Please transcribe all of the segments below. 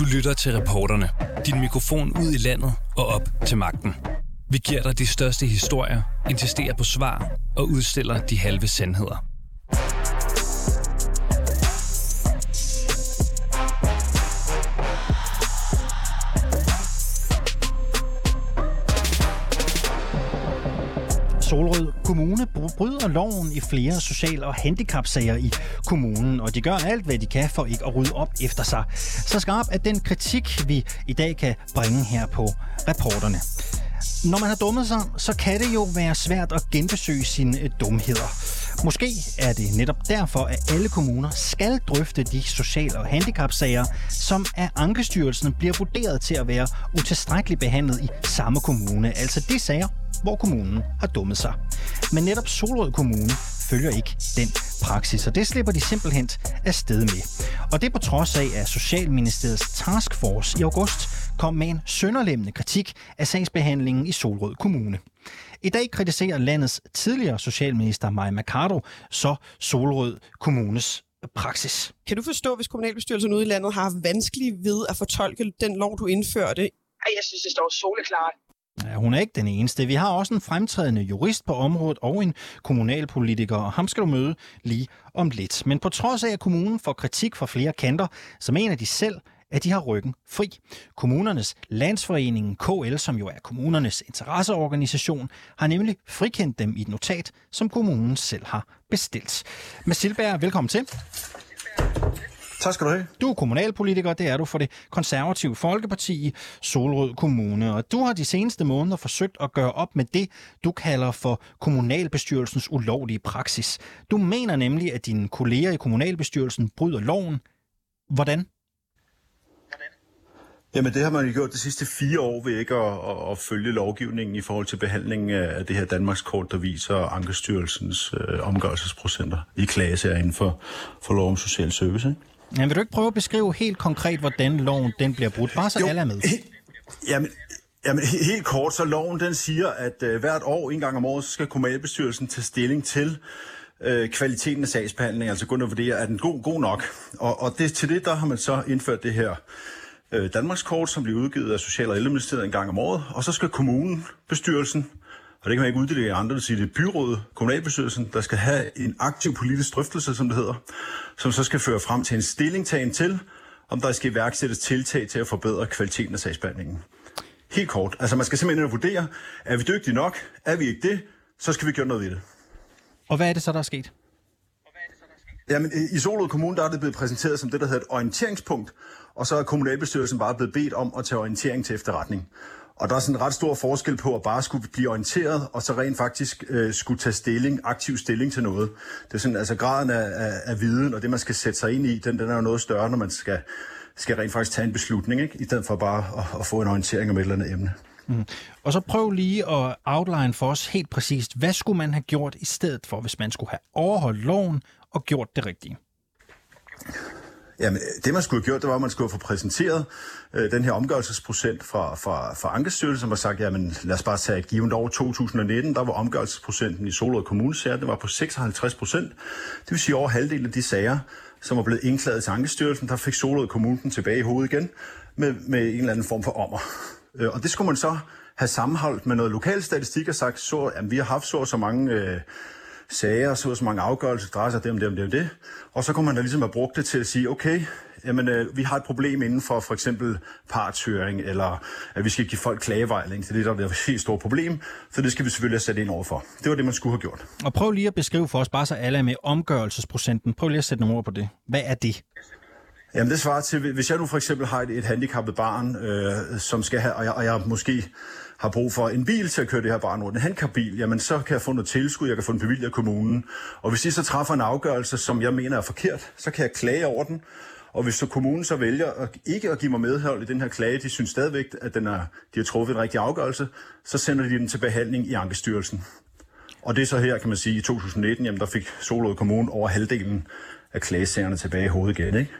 Du lytter til reporterne. Din mikrofon ud i landet og op til magten. Vi giver dig de største historier, insisterer på svar og udstiller de halve sandheder. Solrød Kommune bryder loven i flere social- og handicapsager i kommunen, og de gør alt, hvad de kan for ikke at rydde op efter sig. Så skarp er den kritik, vi i dag kan bringe her på reporterne. Når man har dummet sig, så kan det jo være svært at genbesøge sine øh, dumheder. Måske er det netop derfor, at alle kommuner skal drøfte de sociale og handicapsager, som af Ankestyrelsen bliver vurderet til at være utilstrækkeligt behandlet i samme kommune. Altså de sager, hvor kommunen har dummet sig. Men netop Solrød Kommune følger ikke den praksis, og det slipper de simpelthen af sted med. Og det er på trods af, at Socialministeriets taskforce i august kom med en sønderlemmende kritik af sagsbehandlingen i Solrød Kommune. I dag kritiserer landets tidligere socialminister Maja Mercado så Solrød Kommunes praksis. Kan du forstå, hvis kommunalbestyrelsen ude i landet har vanskeligt ved at fortolke den lov, du indførte? Jeg synes, det står soleklart. Ja, hun er ikke den eneste. Vi har også en fremtrædende jurist på området og en kommunalpolitiker, og ham skal du møde lige om lidt. Men på trods af, at kommunen får kritik fra flere kanter, så mener de selv, at de har ryggen fri. Kommunernes Landsforening KL, som jo er kommunernes interesseorganisation, har nemlig frikendt dem i et notat, som kommunen selv har bestilt. Masilberg, velkommen til. Tak skal du have. Du er kommunalpolitiker, det er du for det konservative Folkeparti i Solrød Kommune, og du har de seneste måneder forsøgt at gøre op med det, du kalder for kommunalbestyrelsens ulovlige praksis. Du mener nemlig, at dine kolleger i kommunalbestyrelsen bryder loven. Hvordan? Jamen det har man jo gjort de sidste fire år ved ikke at, at, at følge lovgivningen i forhold til behandlingen af det her Danmarks kort, der viser Ankestyrelsens øh, omgørelsesprocenter i klagesager inden for, for lov om social service. Ikke? Men vil du ikke prøve at beskrive helt konkret, hvordan loven den bliver brudt, bare så jo, alle er med? Jamen, jamen helt kort, så loven den siger, at øh, hvert år, en gang om året, så skal kommunalbestyrelsen tage stilling til øh, kvaliteten af sagsbehandling, altså gå og vurdere, er den god, god nok? Og, og det, til det, der har man så indført det her øh, Danmarkskort, som bliver udgivet af Social- og Ældreministeriet en gang om året, og så skal kommunen, bestyrelsen, og det kan man ikke uddele andre, det siger det byrådet, kommunalbestyrelsen, der skal have en aktiv politisk drøftelse, som det hedder, som så skal føre frem til en stillingtagen til, om der skal iværksættes tiltag til at forbedre kvaliteten af sagsbehandlingen. Helt kort. Altså man skal simpelthen vurdere, er vi dygtige nok? Er vi ikke det? Så skal vi gøre noget ved det. Og hvad er det så, der er sket? Jamen, i Solrød Kommune, der er det blevet præsenteret som det, der hedder et orienteringspunkt, og så er kommunalbestyrelsen bare blevet bedt om at tage orientering til efterretning. Og der er sådan en ret stor forskel på at bare skulle blive orienteret, og så rent faktisk øh, skulle tage stilling, aktiv stilling til noget. Det er sådan, altså graden af, af, af viden, og det man skal sætte sig ind i, den, den er jo noget større, når man skal, skal rent faktisk tage en beslutning, ikke? i stedet for bare at, at få en orientering om et eller andet emne. Mm. Og så prøv lige at outline for os helt præcist, hvad skulle man have gjort i stedet for, hvis man skulle have overholdt loven og gjort det rigtige? Jamen, det man skulle have gjort, det var, at man skulle have få præsenteret øh, den her omgørelsesprocent fra, fra, fra Ankestyrelsen, som har sagt, jamen lad os bare tage et givet år 2019, der var omgørelsesprocenten i Solrød Kommune sager, det var på 56 procent. Det vil sige over halvdelen af de sager, som var blevet indklaget til Ankestyrelsen, der fik Solrød Kommune den tilbage i hovedet igen med, med en eller anden form for ommer. Øh, og det skulle man så have sammenholdt med noget lokal statistik og sagt, så, at vi har haft så så mange øh, sager, så så mange afgørelser, drejer sig det om det, om det. Og så kunne man da ligesom have brugt det til at sige, okay, jamen, øh, vi har et problem inden for for eksempel partshøring, eller at vi skal give folk klagevejling. Det er det, der er et helt stort problem, så det skal vi selvfølgelig have sat ind overfor. Det var det, man skulle have gjort. Og prøv lige at beskrive for os, bare så alle er med omgørelsesprocenten. Prøv lige at sætte nogle ord på det. Hvad er det? Jamen det svarer til, hvis jeg nu for eksempel har et, et handicappet barn, øh, som skal have, og jeg, og jeg måske har brug for en bil til at køre det her barn rundt, en handicapbil, jamen så kan jeg få noget tilskud, jeg kan få en bevilget af kommunen. Og hvis de så træffer en afgørelse, som jeg mener er forkert, så kan jeg klage over den. Og hvis så kommunen så vælger at ikke at give mig medhold i den her klage, de synes stadigvæk, at den er, de har truffet en rigtig afgørelse, så sender de den til behandling i Ankestyrelsen. Og det er så her, kan man sige, i 2019, jamen der fik Solrød Kommune over halvdelen af klagesagerne tilbage i hovedet igen, ikke?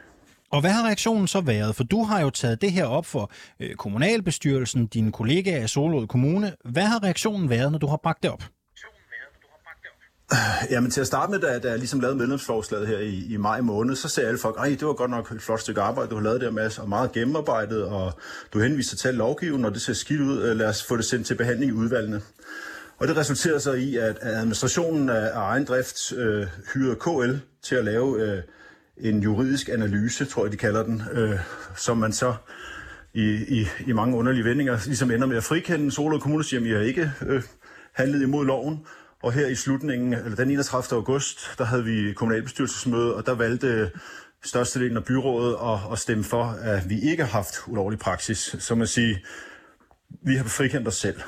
Og hvad har reaktionen så været? For du har jo taget det her op for øh, kommunalbestyrelsen, dine kollegaer i Solrød Kommune. Hvad har reaktionen været, når du har bragt det op? Øh, jamen til at starte med, da, da jeg ligesom lavede medlemsforslaget her i, i maj måned, så sagde alle folk, at det var godt nok et flot stykke arbejde, du har lavet der, Mads, og meget gennemarbejdet, og du henviser til lovgivningen, og det ser skidt ud, øh, lad os få det sendt til behandling i udvalgene. Og det resulterede så i, at administrationen af, af egen drift øh, hyrede KL til at lave øh, en juridisk analyse, tror jeg, de kalder den, øh, som man så i, i, i mange underlige vendinger ligesom ender med at frikende Solo Kommune, siger, at I har ikke øh, handlet imod loven. Og her i slutningen, eller den 31. august, der havde vi kommunalbestyrelsesmøde, og der valgte størstedelen af byrådet at, at stemme for, at vi ikke har haft ulovlig praksis. Så man siger, vi har frikendt os selv.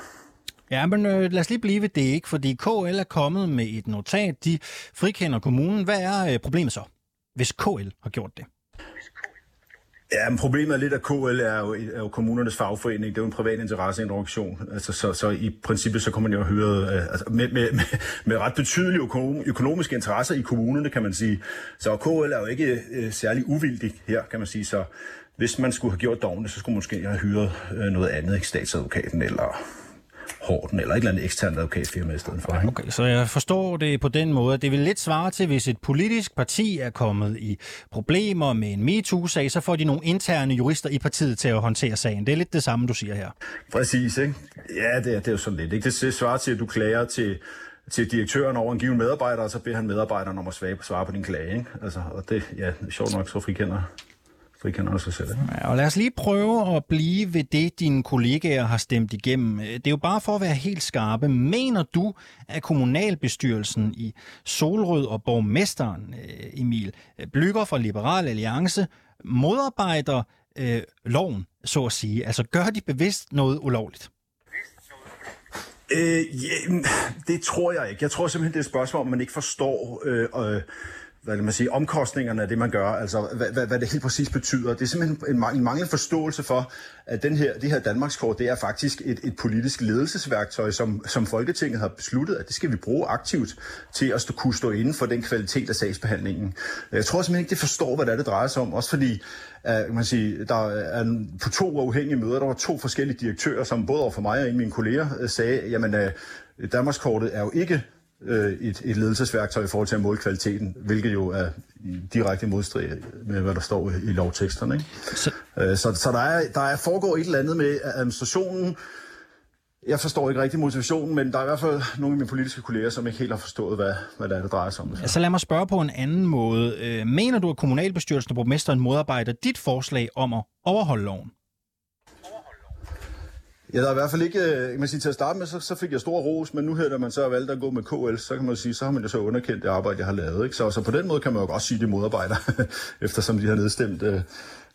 Ja, men øh, lad os lige blive ved det, ikke? Fordi KL er kommet med et notat, de frikender kommunen. Hvad er øh, problemet så, hvis KL har gjort det? Ja, men problemet er lidt, at KL er jo, er jo kommunernes fagforening. Det er jo en privat interesseinteraktion. Altså, så, så i princippet så kommer man jo høre øh, altså, med, med, med, med ret betydelige økonomiske interesser i kommunerne, kan man sige. Så KL er jo ikke øh, særlig uvildig her, kan man sige. Så hvis man skulle have gjort dogne, så skulle man måske have hyret øh, noget andet, ikke statsadvokaten eller Horten eller et eller andet eksternt advokatfirma i stedet for. Ikke? Okay, så jeg forstår det på den måde. Det vil lidt svare til, hvis et politisk parti er kommet i problemer med en MeToo-sag, så får de nogle interne jurister i partiet til at håndtere sagen. Det er lidt det samme, du siger her. Præcis, ikke? Ja, det er, det er jo sådan lidt. Ikke? Det svarer til, at du klager til til direktøren over en given medarbejder, og så beder han medarbejderen om at svare på din klage. Ikke? Altså, og det, ja, sjovt nok, så frikender frikender sig selv. Ja, og lad os lige prøve at blive ved det, dine kollegaer har stemt igennem. Det er jo bare for at være helt skarpe. Mener du, at kommunalbestyrelsen i Solrød og borgmesteren øh, Emil Blykker fra Liberal Alliance modarbejder øh, loven, så at sige? Altså gør de bevidst noget ulovligt? Øh, ja, det tror jeg ikke. Jeg tror simpelthen, det er et spørgsmål, om man ikke forstår øh, øh, hvad man sige, omkostningerne af det, man gør, altså hvad, hvad, hvad det helt præcis betyder. Det er simpelthen en, en mangel forståelse for, at den her, det her Danmarkskort, det er faktisk et, et politisk ledelsesværktøj, som, som Folketinget har besluttet, at det skal vi bruge aktivt til at stå, kunne stå inden for den kvalitet af sagsbehandlingen. Jeg tror simpelthen ikke, det forstår, hvad det, er, det drejer sig om, også fordi uh, man sige, der er på to uafhængige møder, der var to forskellige direktører, som både over for mig og en af mine kolleger øh, sagde, jamen uh, Danmarkskortet er jo ikke øh, et, et ledelsesværktøj i forhold til at måle kvaliteten, hvilket jo er direkte modstrid med, hvad der står i, i lovteksterne. Ikke? Så, øh, så, så der, er, der er foregår et eller andet med administrationen. Jeg forstår ikke rigtig motivationen, men der er i hvert fald nogle af mine politiske kolleger, som ikke helt har forstået, hvad, hvad det er, det drejer sig om. Så. Altså lad mig spørge på en anden måde. Øh, mener du, at kommunalbestyrelsen og borgmesteren modarbejder dit forslag om at overholde loven? Ja, der er i hvert fald ikke, øh, kan man sige, til at starte med, så, så fik jeg stor ros, men nu her, når man så har valgt at gå med KL, så kan man sige, så har man jo så underkendt det arbejde, jeg har lavet. Ikke? Så, så på den måde kan man jo godt sige, at de modarbejder, eftersom de har nedstemt øh,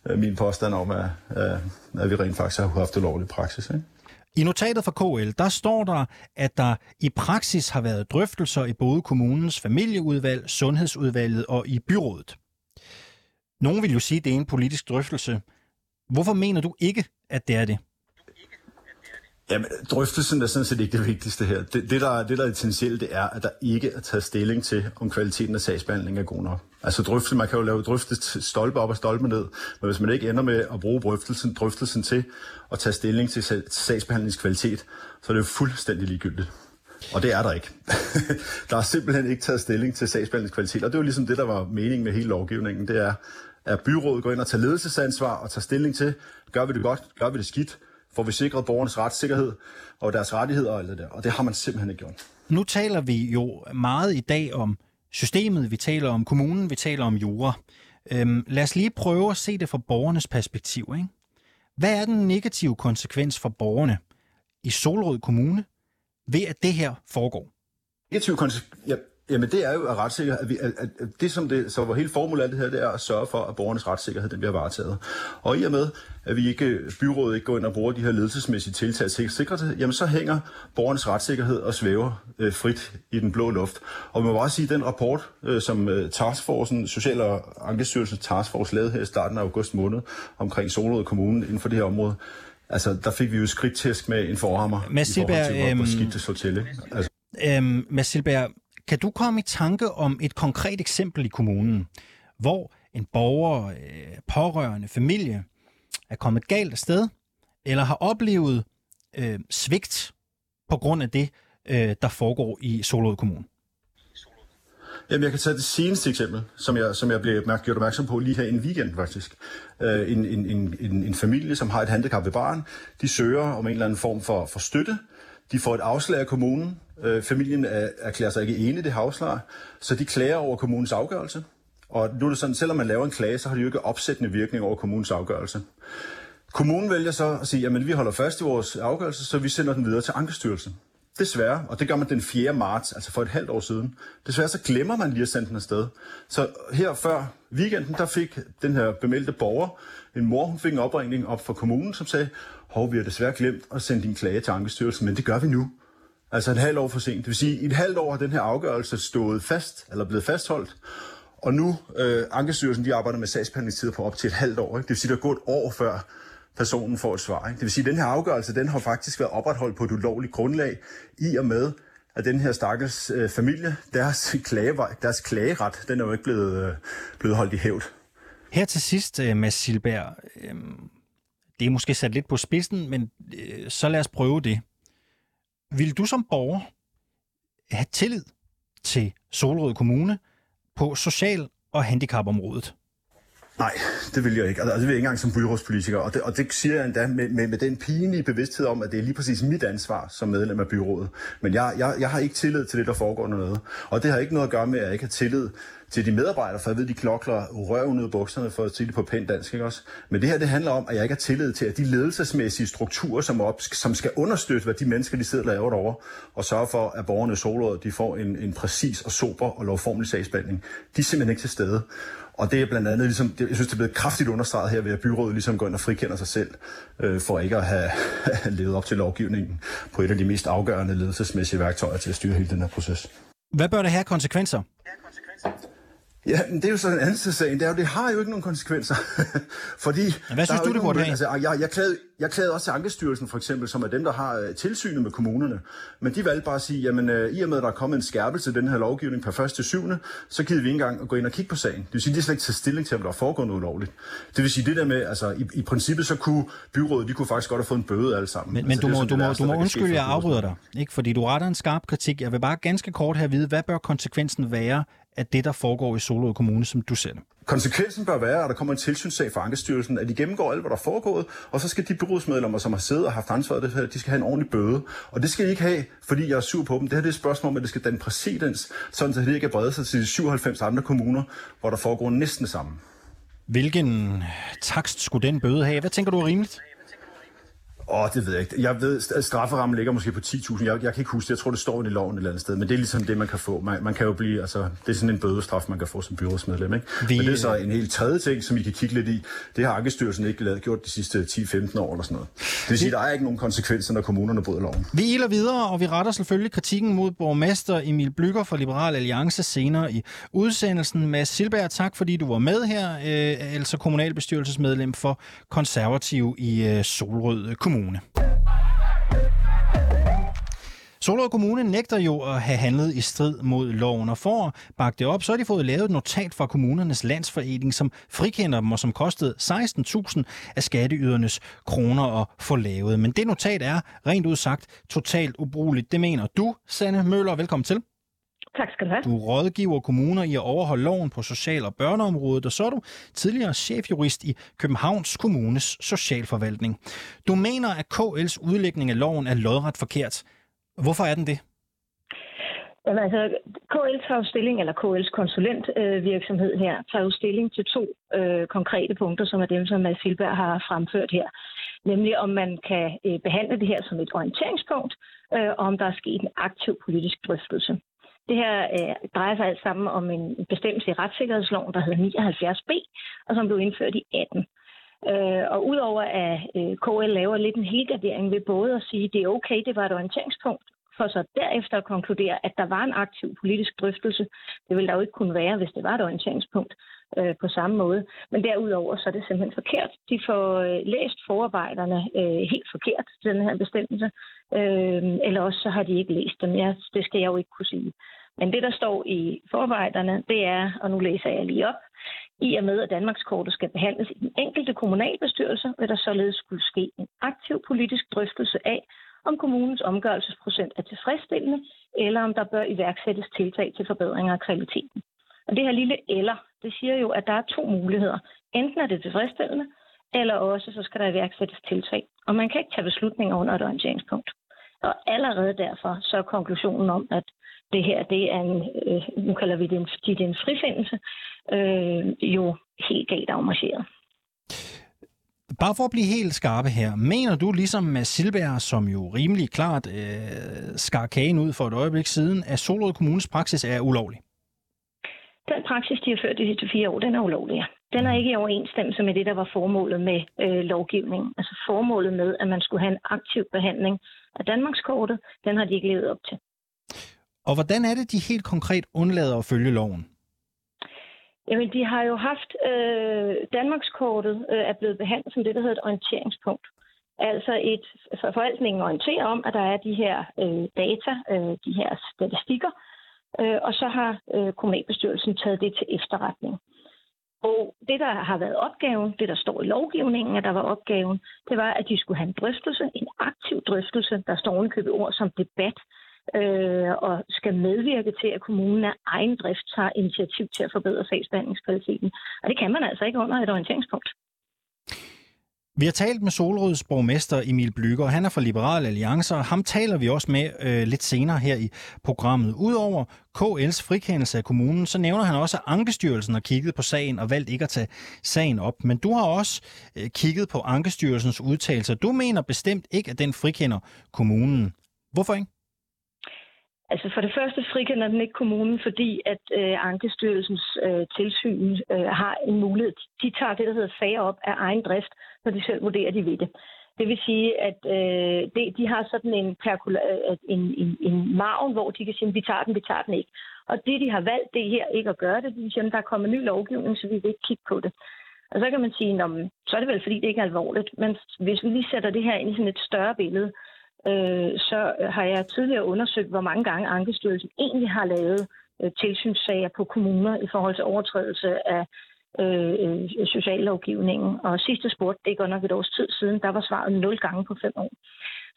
øh, min påstand om, at, øh, at vi rent faktisk har haft ulovlig praksis. Ikke? I notatet fra KL, der står der, at der i praksis har været drøftelser i både kommunens familieudvalg, sundhedsudvalget og i byrådet. Nogen vil jo sige, at det er en politisk drøftelse. Hvorfor mener du ikke, at det er det? Jamen, drøftelsen er sådan set ikke det vigtigste her. Det, det, der, det, der er essentielt, det er, at der ikke er taget stilling til, om kvaliteten af sagsbehandling er god nok. Altså drøftelse, man kan jo lave drøftet stolpe op og stolpe ned, men hvis man ikke ender med at bruge drøftelsen, drøftelsen til at tage stilling til sagsbehandlingskvalitet, så er det jo fuldstændig ligegyldigt. Og det er der ikke. der er simpelthen ikke taget stilling til sagsbehandlingskvalitet, og det er jo ligesom det, der var meningen med hele lovgivningen. Det er, at byrådet går ind og tager ledelsesansvar og tager stilling til, gør vi det godt, gør vi det skidt, får vi sikret borgernes retssikkerhed og deres rettigheder og alt det der. Og det har man simpelthen ikke gjort. Nu taler vi jo meget i dag om systemet, vi taler om kommunen, vi taler om jura. Øhm, lad os lige prøve at se det fra borgernes perspektiv. Ikke? Hvad er den negative konsekvens for borgerne i Solrød Kommune ved, at det her foregår? Negativ konsekvens? Ja, Jamen det er jo at retssikkerhed. At vi, at, at det som det, så var hele formålet af det her, det er at sørge for, at borgernes retssikkerhed den bliver varetaget. Og i og med, at vi ikke, byrådet ikke går ind og bruger de her ledelsesmæssige tiltag til det, jamen så hænger borgernes retssikkerhed og svæver øh, frit i den blå luft. Og man må også sige, at den rapport, øh, som øh, Taskforcen, Social- og Ankestyrelsens Taskforce lavede her i starten af august måned omkring Solrød Kommune inden for det her område, Altså, der fik vi jo skridttæsk med en forhammer Mads i forhold til, hvor, hvor øhm, skidt det så til. Altså. Øhm, Mads Silberg, kan du komme i tanke om et konkret eksempel i kommunen, hvor en borger, øh, pårørende, familie er kommet galt afsted, eller har oplevet øh, svigt på grund af det, øh, der foregår i Solrød Kommune? Jamen, jeg kan tage det seneste eksempel, som jeg, som jeg blev gjort opmærksom på lige her i en weekend faktisk. Øh, en, en, en, en, en familie, som har et handicap ved barn, de søger om en eller anden form for, for støtte. De får et afslag af kommunen. Øh, familien er, erklærer sig ikke enige i det her afslag, så de klager over kommunens afgørelse. Og nu er det sådan, selvom man laver en klage, så har det jo ikke opsættende virkning over kommunens afgørelse. Kommunen vælger så at sige, at vi holder fast i vores afgørelse, så vi sender den videre til Ankestyrelsen. Desværre, og det gør man den 4. marts, altså for et halvt år siden, desværre så glemmer man lige at sende den afsted. Så her før weekenden, der fik den her bemeldte borger, en mor, hun fik en opringning op fra kommunen, som sagde, hov, vi har desværre glemt at sende din klage til Ankestyrelsen, men det gør vi nu. Altså et halvt år for sent. Det vil sige, at i et halvt år har den her afgørelse stået fast, eller blevet fastholdt, og nu, øh, Ankestyrelsen, de arbejder med sagsbehandlingstider på op til et halvt år. Ikke? Det vil sige, at der er gået et år før personen får et svar. Ikke? Det vil sige, at den her afgørelse, den har faktisk været opretholdt på et ulovligt grundlag, i og med, at den her stakkels øh, familie, deres, klage, deres klageret, den er jo ikke blevet, øh, blevet holdt i hævd. Her til sidst, øh, Mads Silberg, øh, det er måske sat lidt på spidsen, men øh, så lad os prøve det. Vil du som borger have tillid til Solrød Kommune på social- og handicapområdet? Nej, det vil jeg ikke. Altså, det vil jeg ikke engang som byrådspolitiker. Og det, og det siger jeg endda med, med, med den pinlige bevidsthed om, at det er lige præcis mit ansvar som medlem af byrådet. Men jeg, jeg, jeg har ikke tillid til det, der foregår noget. Og det har ikke noget at gøre med, at jeg ikke har tillid til de medarbejdere, for jeg ved, de klokler røven ud af bukserne, for at sige det på pænt dansk, ikke også? Men det her, det handler om, at jeg ikke har tillid til, at de ledelsesmæssige strukturer, som, op, som skal understøtte, hvad de mennesker, de sidder og laver derovre, og sørge for, at borgerne i de får en, en præcis og sober og lovformelig sagsbehandling, de er simpelthen ikke til stede. Og det er blandt andet, ligesom, jeg synes, det er blevet kraftigt understreget her ved, at byrådet ligesom går ind og frikender sig selv, øh, for ikke at have, have levet op til lovgivningen på et af de mest afgørende ledelsesmæssige værktøjer til at styre hele den her proces. Hvad bør det have konsekvenser? Ja, men det er jo sådan en anden sag. Det, er jo, det har jo ikke nogen konsekvenser. Fordi Hvad synes du, det burde have? Altså, jeg, jeg, klagede, jeg klagede også til Ankestyrelsen for eksempel, som er dem, der har uh, tilsynet med kommunerne. Men de valgte bare at sige, jamen uh, i og med, at der er kommet en skærpelse af den her lovgivning per 1. til 7., så gider vi ikke engang at gå ind og kigge på sagen. Det vil sige, at de slet ikke tager stilling til, om der er foregået noget ulovligt. Det vil sige, det der med, altså i, i princippet, så kunne byrådet, de kunne faktisk godt have fået en bøde alle sammen. Men, altså, men du, må, du, må, du må undskylde, jeg afbryder dig. Ikke? Fordi du retter en skarp kritik. Jeg vil bare ganske kort her vide, hvad bør konsekvensen være af det, der foregår i Solrød Kommune, som du ser det? Konsekvensen bør være, at der kommer en tilsynssag fra Ankestyrelsen, at de gennemgår alt, hvad der er foregået, og så skal de byrådsmedlemmer, som har siddet og haft ansvaret det her, de skal have en ordentlig bøde. Og det skal de ikke have, fordi jeg er sur på dem. Det her det er et spørgsmål om, at det skal danne præcedens, sådan at det ikke er bredt sig til de 97 andre kommuner, hvor der foregår næsten det samme. Hvilken takst skulle den bøde have? Hvad tænker du er rimeligt? Åh, oh, det ved jeg ikke. Jeg ved, at strafferammen ligger måske på 10.000. Jeg, jeg kan ikke huske det. Jeg tror, det står i loven et eller andet sted. Men det er ligesom det, man kan få. Man, man kan jo blive, altså, det er sådan en bødestraf, man kan få som byrådsmedlem. Ikke? Vi... Men det er så en helt tredje ting, som I kan kigge lidt i. Det har Ankestyrelsen ikke lavet, gjort de sidste 10-15 år eller sådan noget. Det vil sige, at der er ikke nogen konsekvenser, når kommunerne bryder loven. Vi iler videre, og vi retter selvfølgelig kritikken mod borgmester Emil Blygger fra Liberal Alliance senere i udsendelsen. Mads Silberg, tak fordi du var med her, øh, altså kommunalbestyrelsesmedlem for konservativ i øh, Solrød Kommune. Kommune. Solrød Kommune nægter jo at have handlet i strid mod loven, og for at bakke det op, så har de fået lavet et notat fra kommunernes landsforening, som frikender dem, og som kostede 16.000 af skatteydernes kroner at få lavet. Men det notat er, rent udsagt, totalt ubrugeligt. Det mener du, Sanne Møller. Velkommen til. Tak skal du have. Du rådgiver kommuner i at overholde loven på social- og børneområdet, og så er du tidligere chefjurist i Københavns Kommunes socialforvaltning. Du mener, at KL's udlægning af loven er lodret forkert. Hvorfor er den det? Jamen, altså, KL tager jo stilling, eller KL's konsulentvirksomhed øh, her, tager jo stilling til to øh, konkrete punkter, som er dem, som Mads Silberg har fremført her. Nemlig om man kan øh, behandle det her som et orienteringspunkt, øh, og om der er sket en aktiv politisk drøftelse. Det her øh, drejer sig alt sammen om en bestemmelse i retssikkerhedsloven, der hedder 79b, og som blev indført i 18. Øh, og udover at øh, KL laver lidt en helgardering ved både at sige, at det er okay, det var et orienteringspunkt, for så derefter at konkludere, at der var en aktiv politisk drøftelse. Det ville der jo ikke kunne være, hvis det var et orienteringspunkt øh, på samme måde. Men derudover så er det simpelthen forkert. De får øh, læst forarbejderne øh, helt forkert til den her bestemmelse, øh, eller også så har de ikke læst dem. Ja, det skal jeg jo ikke kunne sige. Men det, der står i forarbejderne, det er, og nu læser jeg lige op, i og med, at Danmarkskortet skal behandles i den enkelte kommunalbestyrelse, vil der således skulle ske en aktiv politisk drøftelse af, om kommunens omgørelsesprocent er tilfredsstillende, eller om der bør iværksættes tiltag til forbedring af kvaliteten. Og det her lille eller, det siger jo, at der er to muligheder. Enten er det tilfredsstillende, eller også så skal der iværksættes tiltag. Og man kan ikke tage beslutninger under et orienteringspunkt. Og allerede derfor så er konklusionen om, at det her, det er en, øh, nu kalder vi det en, det en frifindelse, øh, jo helt galt afmarcheret. Bare for at blive helt skarpe her, mener du ligesom med Silberg, som jo rimelig klart øh, skar kagen ud for et øjeblik siden, at Solrød Kommunes praksis er ulovlig? Den praksis, de har ført de sidste fire år, den er ulovlig, ja. Den er ikke i overensstemmelse med det, der var formålet med øh, lovgivningen. Altså formålet med, at man skulle have en aktiv behandling af Danmarkskortet, den har de ikke levet op til. Og hvordan er det, de helt konkret undlader at følge loven? Jamen, de har jo haft... Øh, Danmarkskortet øh, er blevet behandlet som det, der hedder et orienteringspunkt. Altså et, forvaltningen orienterer om, at der er de her øh, data, øh, de her statistikker, øh, og så har øh, kommunalbestyrelsen taget det til efterretning. Og det, der har været opgaven, det der står i lovgivningen, at der var opgaven, det var, at de skulle have en drøftelse, en aktiv drøftelse, der står ovenkøbet ord som debat, øh, og skal medvirke til, at kommunen af egen drift tager initiativ til at forbedre sagsbehandlingskvaliteten. Og det kan man altså ikke under et orienteringspunkt. Vi har talt med Solrøds borgmester Emil Blyger, han er fra Liberal Alliance, og ham taler vi også med øh, lidt senere her i programmet. Udover KL's frikendelse af kommunen, så nævner han også, at Ankestyrelsen har kigget på sagen og valgt ikke at tage sagen op. Men du har også øh, kigget på Ankestyrelsens udtalelser. Du mener bestemt ikke, at den frikender kommunen. Hvorfor ikke? Altså for det første frikender den ikke kommunen, fordi at øh, Ankestyrelsens øh, tilsyn øh, har en mulighed. De tager det, der hedder sager op af egen drift, når de selv vurderer, de ved det. Det vil sige, at øh, det, de har sådan en, perkula- øh, en, en, en margen, hvor de kan sige, vi tager den, vi tager den ikke. Og det, de har valgt, det her ikke at gøre det. De siger, at der er kommet ny lovgivning, så vi vil ikke kigge på det. Og så kan man sige, så er det vel, fordi det ikke er alvorligt. Men hvis vi lige sætter det her ind i sådan et større billede, øh, så har jeg tidligere undersøgt, hvor mange gange Ankestyrelsen egentlig har lavet øh, tilsynssager på kommuner i forhold til overtrædelse af øh, sociallovgivningen. Og sidste spurt, det er godt nok et års tid siden, der var svaret 0 gange på 5 år.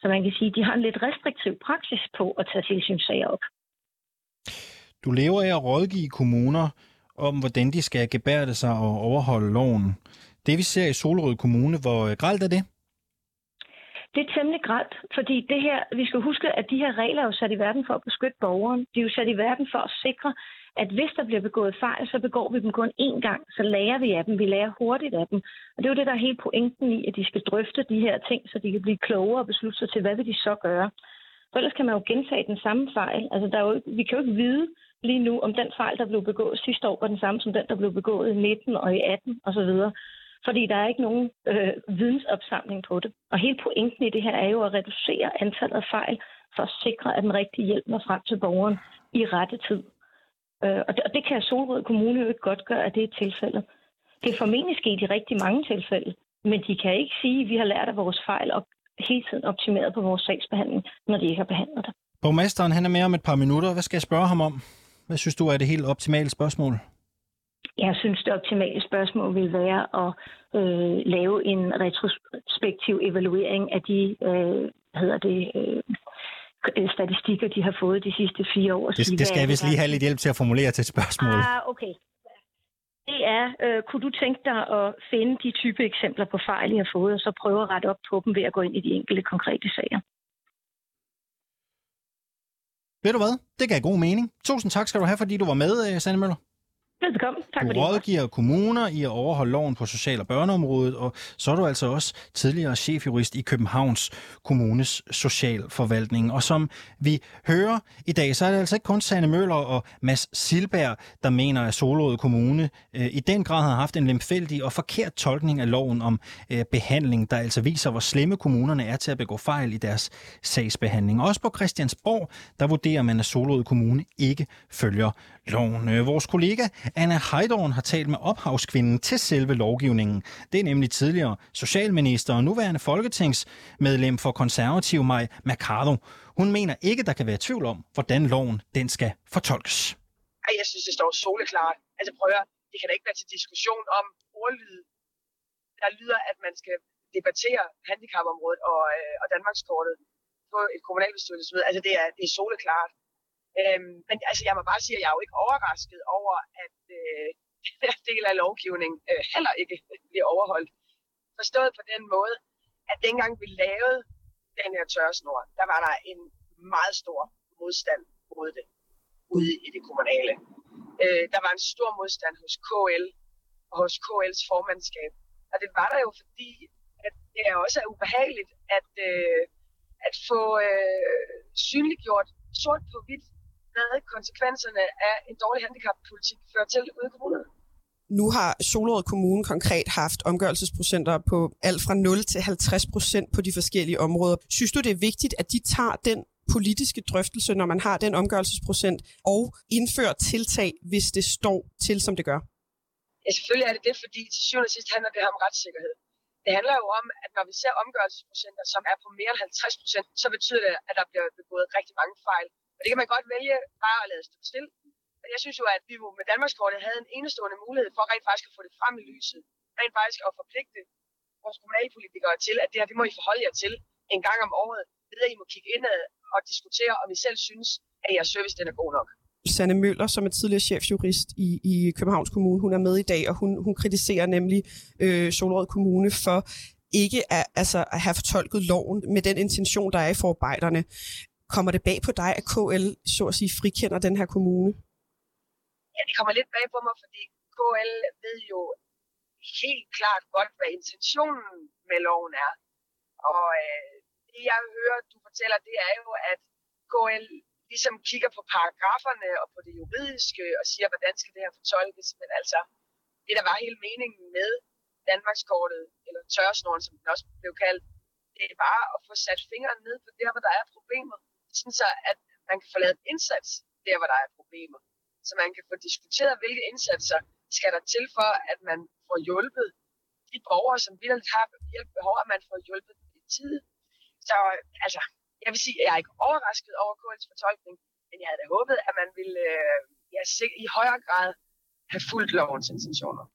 Så man kan sige, at de har en lidt restriktiv praksis på at tage tilsynssager op. Du lever af at rådgive kommuner om, hvordan de skal gebærde sig og overholde loven. Det vi ser i Solrød Kommune, hvor øh, gralt er det? Det er temmelig grædt, fordi det her, vi skal huske, at de her regler er jo sat i verden for at beskytte borgeren. De er jo sat i verden for at sikre, at hvis der bliver begået fejl, så begår vi dem kun én gang. Så lærer vi af dem. Vi lærer hurtigt af dem. Og det er jo det, der er hele pointen i, at de skal drøfte de her ting, så de kan blive klogere og beslutte sig til, hvad vil de så gøre. For ellers kan man jo gentage den samme fejl. Altså, der er jo, vi kan jo ikke vide lige nu, om den fejl, der blev begået sidste år, var den samme som den, der blev begået i 19 og i 18 osv fordi der er ikke nogen øh, vidensopsamling på det. Og hele pointen i det her er jo at reducere antallet af fejl, for at sikre, at den rigtige hjælp når frem til borgeren i rette tid. Øh, og, det, og det kan Solrød Kommune jo ikke godt gøre, at det er tilfældet. Det er formentlig sket i rigtig mange tilfælde, men de kan ikke sige, at vi har lært af vores fejl og hele tiden optimeret på vores sagsbehandling, når de ikke har behandlet det. Borgmesteren han er med om et par minutter. Hvad skal jeg spørge ham om? Hvad synes du er det helt optimale spørgsmål? Jeg synes, det optimale spørgsmål vil være at øh, lave en retrospektiv evaluering af de øh, hvad hedder det, øh, statistikker, de har fået de sidste fire år. Det, det skal jeg vist lige have lidt hjælp til at formulere til et spørgsmål. Ah, okay. Det er, øh, kunne du tænke dig at finde de type eksempler på fejl, I har fået, og så prøve at rette op på dem ved at gå ind i de enkelte konkrete sager? Ved du hvad? Det gav god mening. Tusind tak skal du have, fordi du var med, øh, Sanne Møller. Velbekomme. Tak du rådgiver kommuner i at overholde loven på social- og børneområdet, og så er du altså også tidligere chefjurist i Københavns Kommunes Socialforvaltning. Og som vi hører i dag, så er det altså ikke kun Sanne Møller og Mads Silberg, der mener, at Solrød Kommune øh, i den grad har haft en lemfældig og forkert tolkning af loven om øh, behandling, der altså viser, hvor slemme kommunerne er til at begå fejl i deres sagsbehandling. Også på Christiansborg, der vurderer man, at Solrød Kommune ikke følger loven. Øh, vores kollega Anna Heidorn har talt med ophavskvinden til selve lovgivningen. Det er nemlig tidligere socialminister og nuværende folketingsmedlem for konservativ Maj Mercado. Hun mener ikke, der kan være tvivl om, hvordan loven den skal fortolkes. Jeg synes, det står soleklart. Altså prøv at det kan da ikke være til diskussion om ordlyd. Der lyder, at man skal debattere handicapområdet og, øh, og Danmarkskortet på et kommunalbestyrelsesmøde. Altså det er, det er soleklart. Øhm, men altså, jeg må bare sige, at jeg er jo ikke overrasket over, at øh, den del af lovgivningen øh, heller ikke bliver overholdt. Forstået på den måde, at dengang vi lavede den her tørresnor, der var der en meget stor modstand mod det ude i det kommunale. Øh, der var en stor modstand hos KL og hos KL's formandskab. Og det var der jo, fordi at det er også er ubehageligt at, øh, at få øh, synliggjort sort på hvidt, hvad konsekvenserne af en dårlig handicappolitik fører til ude i kommunerne. Nu har Solrød Kommune konkret haft omgørelsesprocenter på alt fra 0 til 50 procent på de forskellige områder. Synes du, det er vigtigt, at de tager den politiske drøftelse, når man har den omgørelsesprocent, og indfører tiltag, hvis det står til, som det gør? Ja, selvfølgelig er det det, fordi til syvende og sidst handler det her om retssikkerhed. Det handler jo om, at når vi ser omgørelsesprocenter, som er på mere end 50 procent, så betyder det, at der bliver begået rigtig mange fejl. Og det kan man godt vælge bare at lade stå stille. Men jeg synes jo, at vi med Danmarkskortet havde en enestående mulighed for rent faktisk at få det frem i lyset. Rent faktisk at forpligte vores kommunalpolitikere til, at det her, det må I forholde jer til en gang om året. Det er, at I må kigge indad og diskutere, om I selv synes, at jeres service den er god nok. Sanne Møller, som er tidligere chefjurist i, i Københavns Kommune, hun er med i dag, og hun, hun kritiserer nemlig øh, Solrød Kommune for ikke at, altså, at have fortolket loven med den intention, der er i forarbejderne. Kommer det bag på dig, at KL så at sige frikender den her kommune? Ja, det kommer lidt bag på mig, fordi KL ved jo helt klart godt, hvad intentionen med loven er. Og øh, det jeg hører, du fortæller, det er jo, at KL ligesom kigger på paragraferne og på det juridiske og siger, hvordan skal det her fortolkes. Men altså, det der var hele meningen med Danmarkskortet, eller tørresnoren, som den også blev kaldt, det er bare at få sat fingeren ned på der, hvor der er problemer. Sådan så, at man kan få lavet en indsats der, hvor der er problemer. Så man kan få diskuteret, hvilke indsatser skal der til for, at man får hjulpet de borgere, som vildt har hjælp behov, at man får hjulpet i tid. Så altså, jeg vil sige, at jeg er ikke overrasket over KL's fortolkning, men jeg havde da håbet, at man ville øh, ja, i højere grad have fulgt lovens intentioner.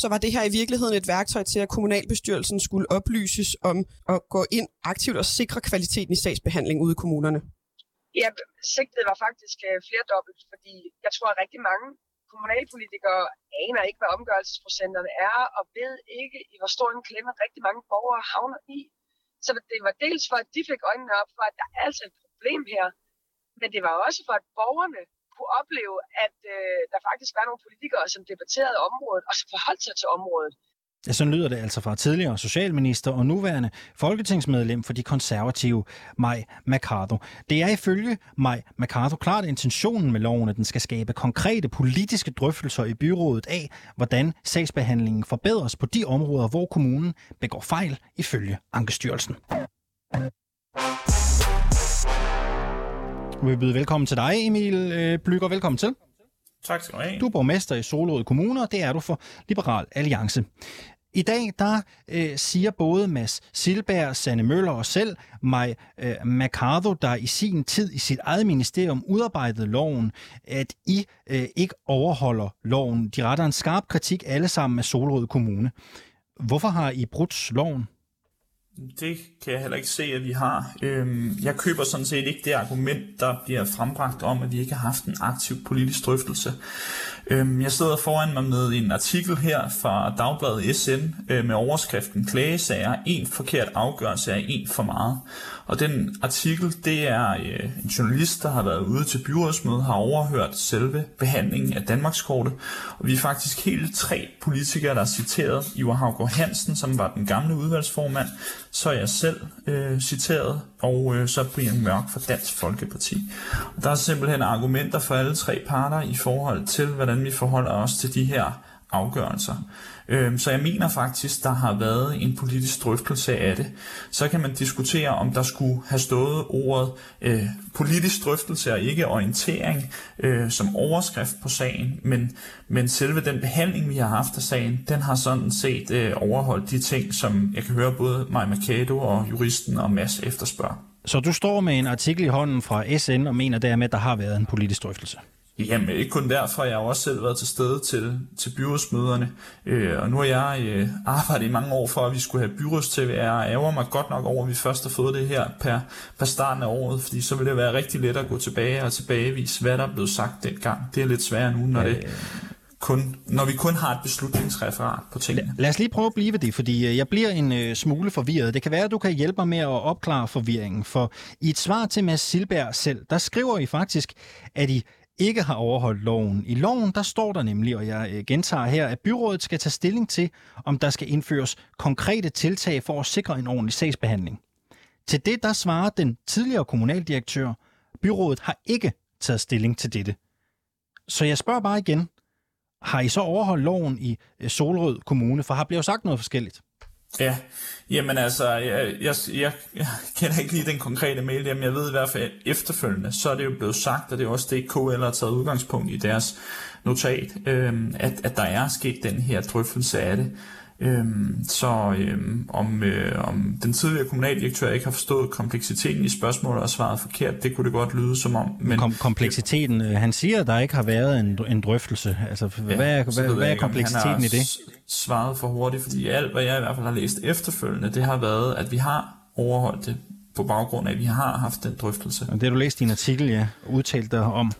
Så var det her i virkeligheden et værktøj til, at kommunalbestyrelsen skulle oplyses om at gå ind aktivt og sikre kvaliteten i sagsbehandling ude i kommunerne? Ja, sigtet var faktisk øh, flerdobbelt, fordi jeg tror, at rigtig mange kommunalpolitikere aner ikke, hvad omgørelsesprocenterne er, og ved ikke, i hvor stor en klemme rigtig mange borgere havner i. Så det var dels for, at de fik øjnene op for, at der er altså et problem her, men det var også for, at borgerne kunne opleve, at øh, der faktisk var nogle politikere, som debatterede området og som forholdt sig til området. Ja, sådan lyder det altså fra tidligere socialminister og nuværende folketingsmedlem for de konservative, Maj Mercado. Det er ifølge Maj Mercado klart intentionen med loven, at den skal skabe konkrete politiske drøftelser i byrådet af, hvordan sagsbehandlingen forbedres på de områder, hvor kommunen begår fejl ifølge Ankestyrelsen. Vi byder velkommen til dig, Emil øh, Blykker. Velkommen til. Tak skal du have. Du er borgmester i Solrød Kommune, og det er du for Liberal Alliance. I dag der øh, siger både Mads Silberg, Sanne Møller og selv, Maj øh, Mercado, der i sin tid i sit eget ministerium udarbejdede loven, at I øh, ikke overholder loven. De retter en skarp kritik alle sammen af Solrød Kommune. Hvorfor har I brudt loven? Det kan jeg heller ikke se, at vi har. Øhm, jeg køber sådan set ikke det argument, der bliver frembragt om, at vi ikke har haft en aktiv politisk drøftelse. Øhm, jeg sidder foran mig med en artikel her fra Dagbladet SN øh, med overskriften Klagesager, en forkert afgørelse er en for meget. Og den artikel, det er øh, en journalist, der har været ude til byrådsmødet, har overhørt selve behandlingen af Danmarkskortet. Og vi er faktisk hele tre politikere, der er citeret. Ivar Havgård Hansen, som var den gamle udvalgsformand, så er jeg selv øh, citeret, og øh, så Brian Mørk fra Dansk Folkeparti. Og der er simpelthen argumenter for alle tre parter i forhold til, hvordan vi forholder os til de her afgørelser. Øhm, så jeg mener faktisk, der har været en politisk drøftelse af det. Så kan man diskutere, om der skulle have stået ordet øh, politisk drøftelse og ikke orientering øh, som overskrift på sagen, men, men selve den behandling, vi har haft af sagen, den har sådan set øh, overholdt de ting, som jeg kan høre både Maja Mercado og juristen og Mads efterspørger. Så du står med en artikel i hånden fra SN og mener dermed, at der har været en politisk drøftelse? Jamen, ikke kun derfor. Jeg har også selv været til stede til, til byrådsmøderne. Øh, og nu har jeg øh, arbejdet i mange år for, at vi skulle have byråds-TV. Jeg ærger mig godt nok over, at vi først har fået det her per, per starten af året, fordi så vil det være rigtig let at gå tilbage og tilbagevise, hvad der er blevet sagt dengang. Det er lidt sværere nu, når det kun, når vi kun har et beslutningsreferat på tingene. Lad os lige prøve at blive ved det, fordi øh, jeg bliver en øh, smule forvirret. Det kan være, at du kan hjælpe mig med at opklare forvirringen, for i et svar til Mads Silberg selv, der skriver I faktisk, at I ikke har overholdt loven. I loven der står der nemlig, og jeg øh, gentager her, at byrådet skal tage stilling til, om der skal indføres konkrete tiltag for at sikre en ordentlig sagsbehandling. Til det der svarer den tidligere kommunaldirektør, byrådet har ikke taget stilling til dette. Så jeg spørger bare igen, har I så overholdt loven i øh, Solrød Kommune? For har blevet sagt noget forskelligt. Ja, jamen altså, jeg, jeg, jeg, jeg kender ikke lige den konkrete mail, men jeg ved i hvert fald efterfølgende, så er det jo blevet sagt, og det er også det, KL har taget udgangspunkt i deres notat, øh, at, at der er sket den her drøftelse af det. Øhm, så øhm, om, øh, om den tidligere kommunaldirektør ikke har forstået kompleksiteten i spørgsmålet og svaret forkert, det kunne det godt lyde som om. Men Kom, kompleksiteten, øh, han siger, at der ikke har været en, en drøftelse. Altså, ja, hvad, er, hvad, hvad er kompleksiteten i det? svaret for hurtigt, fordi alt, hvad jeg i hvert fald har læst efterfølgende, det har været, at vi har overholdt det på baggrund af, at vi har haft den drøftelse. Og det har du læst i en artikel, ja, udtalt dig om.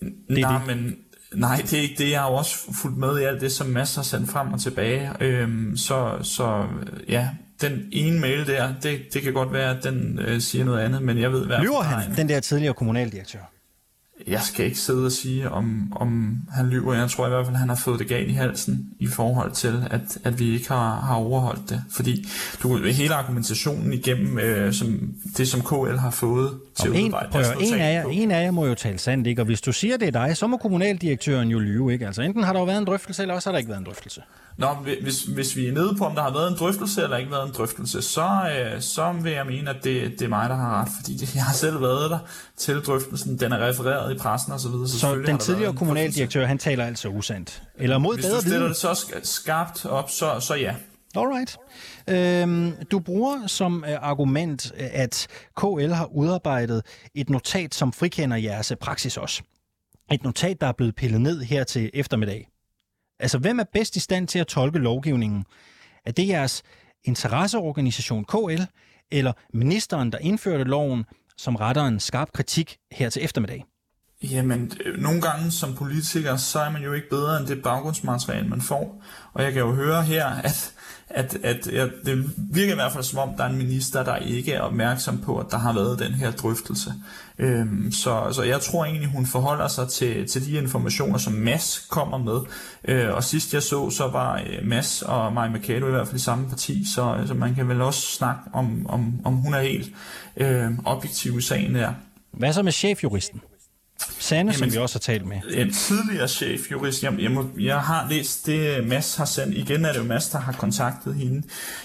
Det Nej, det. men Nej, det er ikke det. Jeg har jo også fulgt med i alt det, som Mads har sendt frem og tilbage. Øhm, så, så ja, den ene mail der, det, det kan godt være, at den øh, siger noget andet, men jeg ved hvad... Lyver han, den der tidligere kommunaldirektør? Jeg skal ikke sidde og sige, om, om han lyver. Jeg tror i hvert fald, han har fået det galt i halsen i forhold til, at, at vi ikke har, har overholdt det. Fordi du, hele argumentationen igennem øh, som, det, som KL har fået til en, udarbejde. Prøv, en, af jer, en af jer må jo tale sandt, ikke? Og hvis du siger, det er dig, så må kommunaldirektøren jo lyve, ikke? Altså enten har der jo været en drøftelse, eller også har der ikke været en drøftelse. Nå, hvis, hvis vi er nede på, om der har været en drøftelse eller ikke været en drøftelse, så, øh, så vil jeg mene, at det, det er mig, der har ret, fordi det, jeg har selv været der til drøftelsen. Den er refereret i pressen og så videre. Så, så den tidligere kommunaldirektør, han taler altså usandt? Eller mod hvis bedre Hvis du stiller det så skarpt op, så, så ja. Alright. Øhm, du bruger som øh, argument, at KL har udarbejdet et notat, som frikender jeres praksis også. Et notat, der er blevet pillet ned her til eftermiddag. Altså, hvem er bedst i stand til at tolke lovgivningen? Er det jeres interesseorganisation KL, eller ministeren, der indførte loven, som retter en skarp kritik her til eftermiddag? Jamen, øh, nogle gange som politiker, så er man jo ikke bedre end det baggrundsmateriale, man får. Og jeg kan jo høre her, at at, at ja, det virker i hvert fald som om, der er en minister, der ikke er opmærksom på, at der har været den her drøftelse. Øhm, så, så jeg tror egentlig, hun forholder sig til, til de informationer, som Mass kommer med. Øh, og sidst jeg så, så var øh, Mass og Maja Mercado i hvert fald i samme parti, så, så man kan vel også snakke om, om, om hun er helt øh, objektiv i sagen der. Hvad så med chefjuristen? Sanne, Jamen, som vi også har talt med. En tidligere chefjurist, jeg, jeg, må, jeg har læst det, Mads har sendt. Igen er det jo Mads, der har kontaktet hende.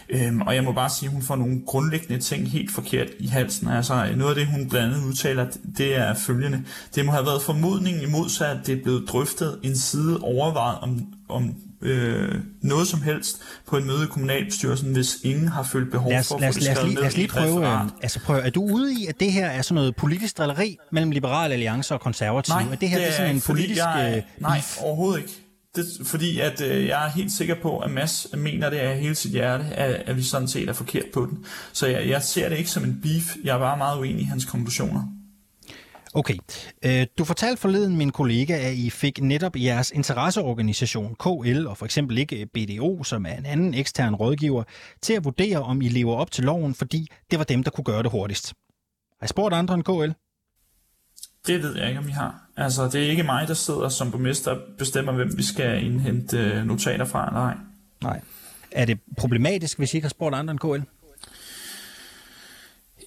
Øhm, og jeg må bare sige, at hun får nogle grundlæggende ting helt forkert i halsen. Altså, noget af det, hun blandt andet udtaler, det er følgende. Det må have været formodningen imod sig, at det er blevet drøftet en side overvejet, om, om øh, noget som helst på et møde i kommunalbestyrelsen, hvis ingen har følt behov lad os, for at lad os, få det lad os, lige, lad os lige prøve, øh, altså prøve, er du ude i, at det her er sådan noget politisk drilleri mellem Liberale Alliance og konservative? Nej, er det her det er, det er sådan en politisk jeg, øh, Nej, overhovedet ikke. Det, fordi at øh, jeg er helt sikker på, at Mads mener det af hele sit hjerte, at, at vi sådan set er forkert på den. Så jeg, jeg ser det ikke som en beef. Jeg er bare meget uenig i hans konklusioner. Okay. Øh, du fortalte forleden min kollega, at I fik netop jeres interesseorganisation KL, og for eksempel ikke BDO, som er en anden ekstern rådgiver, til at vurdere, om I lever op til loven, fordi det var dem, der kunne gøre det hurtigst. Har I spurgt andre end KL? Det ved jeg ikke, om I har. Altså, det er ikke mig, der sidder som borgmester og bestemmer, hvem vi skal indhente øh, notater fra, eller ej. Nej. Er det problematisk, hvis I ikke har spurgt andre end KL?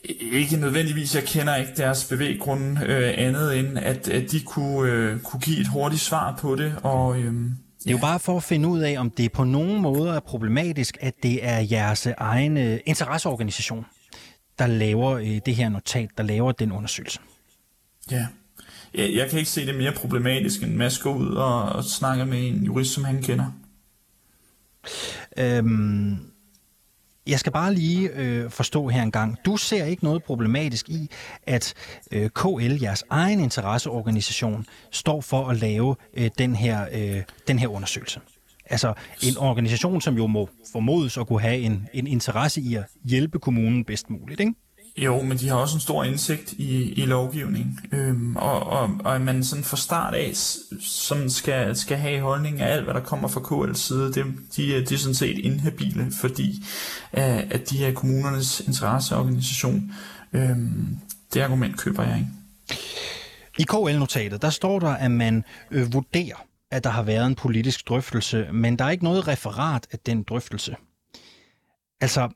Ikke nødvendigvis, jeg kender ikke deres bevæggrunde øh, andet end, at, at de kunne, øh, kunne give et hurtigt svar på det. Og, øh, det er jo bare for at finde ud af, om det på nogen måde er problematisk, at det er jeres egen øh, interesseorganisation, der laver øh, det her notat, der laver den undersøgelse. Ja. Jeg, jeg kan ikke se det mere problematisk, end Mads går ud og, og snakker med en jurist, som han kender. Øhm, jeg skal bare lige øh, forstå her en gang. Du ser ikke noget problematisk i, at øh, KL, jeres egen interesseorganisation, står for at lave øh, den, her, øh, den her undersøgelse. Altså en organisation, som jo må formodes at kunne have en, en interesse i at hjælpe kommunen bedst muligt, ikke? Jo, men de har også en stor indsigt i, i lovgivning, øhm, og, og, og at man sådan fra start af sådan skal, skal have holdning af alt, hvad der kommer fra KL's side, det, de, øh, de er sådan set inhabile, fordi uh, at de er kommunernes interesseorganisation. Øhm, det argument køber jeg ikke. I KL-notatet, der står der, at man øh, vurderer, at der har været en politisk drøftelse, men der er ikke noget referat af den drøftelse. Altså,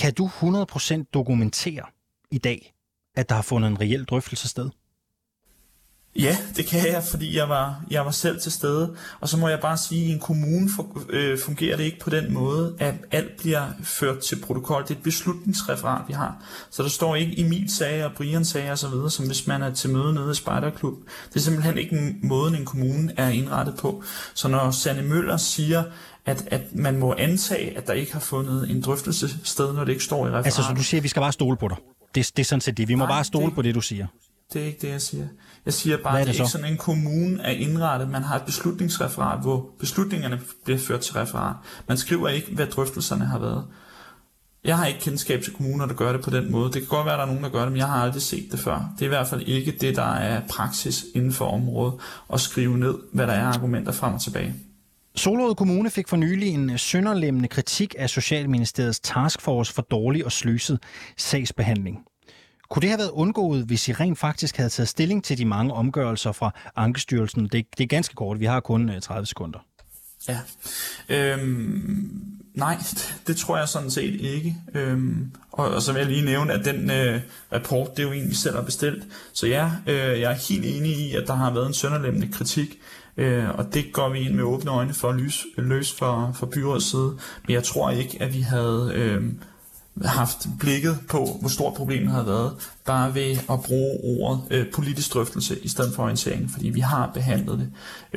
kan du 100% dokumentere i dag, at der har fundet en reel drøftelse sted? Ja, det kan jeg, fordi jeg var, jeg var selv til stede. Og så må jeg bare sige, at i en kommune øh, fungerer det ikke på den måde, at alt bliver ført til protokol. Det er et beslutningsreferat, vi har. Så der står ikke Emil sagde og Brian sagde osv., som hvis man er til møde nede i Spejderklub. Det er simpelthen ikke en måde, en kommune er indrettet på. Så når Sanne Møller siger, at, at man må antage, at der ikke har fundet en drøftelse sted, når det ikke står i referatet. Altså, så du siger, at vi skal bare stole på dig? Det, det er sådan set det. Vi må Nej, bare stole det, på det, du siger. Det er ikke det, jeg siger. Jeg siger bare, at det, det er ikke sådan en kommune er indrettet. Man har et beslutningsreferat, hvor beslutningerne bliver ført til referat. Man skriver ikke, hvad drøftelserne har været. Jeg har ikke kendskab til kommuner, der gør det på den måde. Det kan godt være, at der er nogen, der gør det, men jeg har aldrig set det før. Det er i hvert fald ikke det, der er praksis inden for området, at skrive ned, hvad der er argumenter frem og tilbage. Solrød Kommune fik for nylig en sønderlemmende kritik af Socialministeriets taskforce for dårlig og sløset sagsbehandling. Kunne det have været undgået, hvis I rent faktisk havde taget stilling til de mange omgørelser fra Ankestyrelsen? Det, det er ganske kort, vi har kun øh, 30 sekunder. Ja, øhm, nej, det tror jeg sådan set ikke. Øhm, og, og så vil jeg lige nævne, at den øh, rapport, det er jo en, vi selv har bestilt. Så ja, øh, jeg er helt enig i, at der har været en sønderlemmende kritik. Øh, og det går vi ind med åbne øjne for at løse, løse for, for byrådets side. Men jeg tror ikke, at vi havde øh, haft blikket på, hvor stort problemet har været, bare ved at bruge ordet øh, politisk drøftelse i stedet for orientering, fordi vi har behandlet det,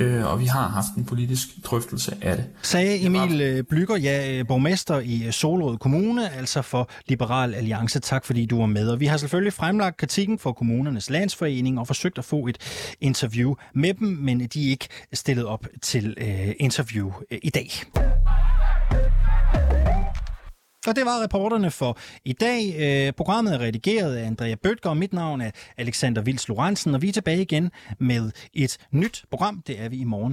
øh, og vi har haft en politisk drøftelse af det. Sagde Emil øh, Blykker, ja, øh, borgmester i øh, Solrød Kommune, altså for Liberal Alliance. Tak fordi du var med. Og vi har selvfølgelig fremlagt kritikken for kommunernes landsforening og forsøgt at få et interview med dem, men de er ikke stillet op til øh, interview øh, i dag. Og det var reporterne for i dag. Øh, programmet er redigeret af Andrea Bøtger, og mit navn er Alexander Vils Lorentzen, og vi er tilbage igen med et nyt program. Det er vi i morgen.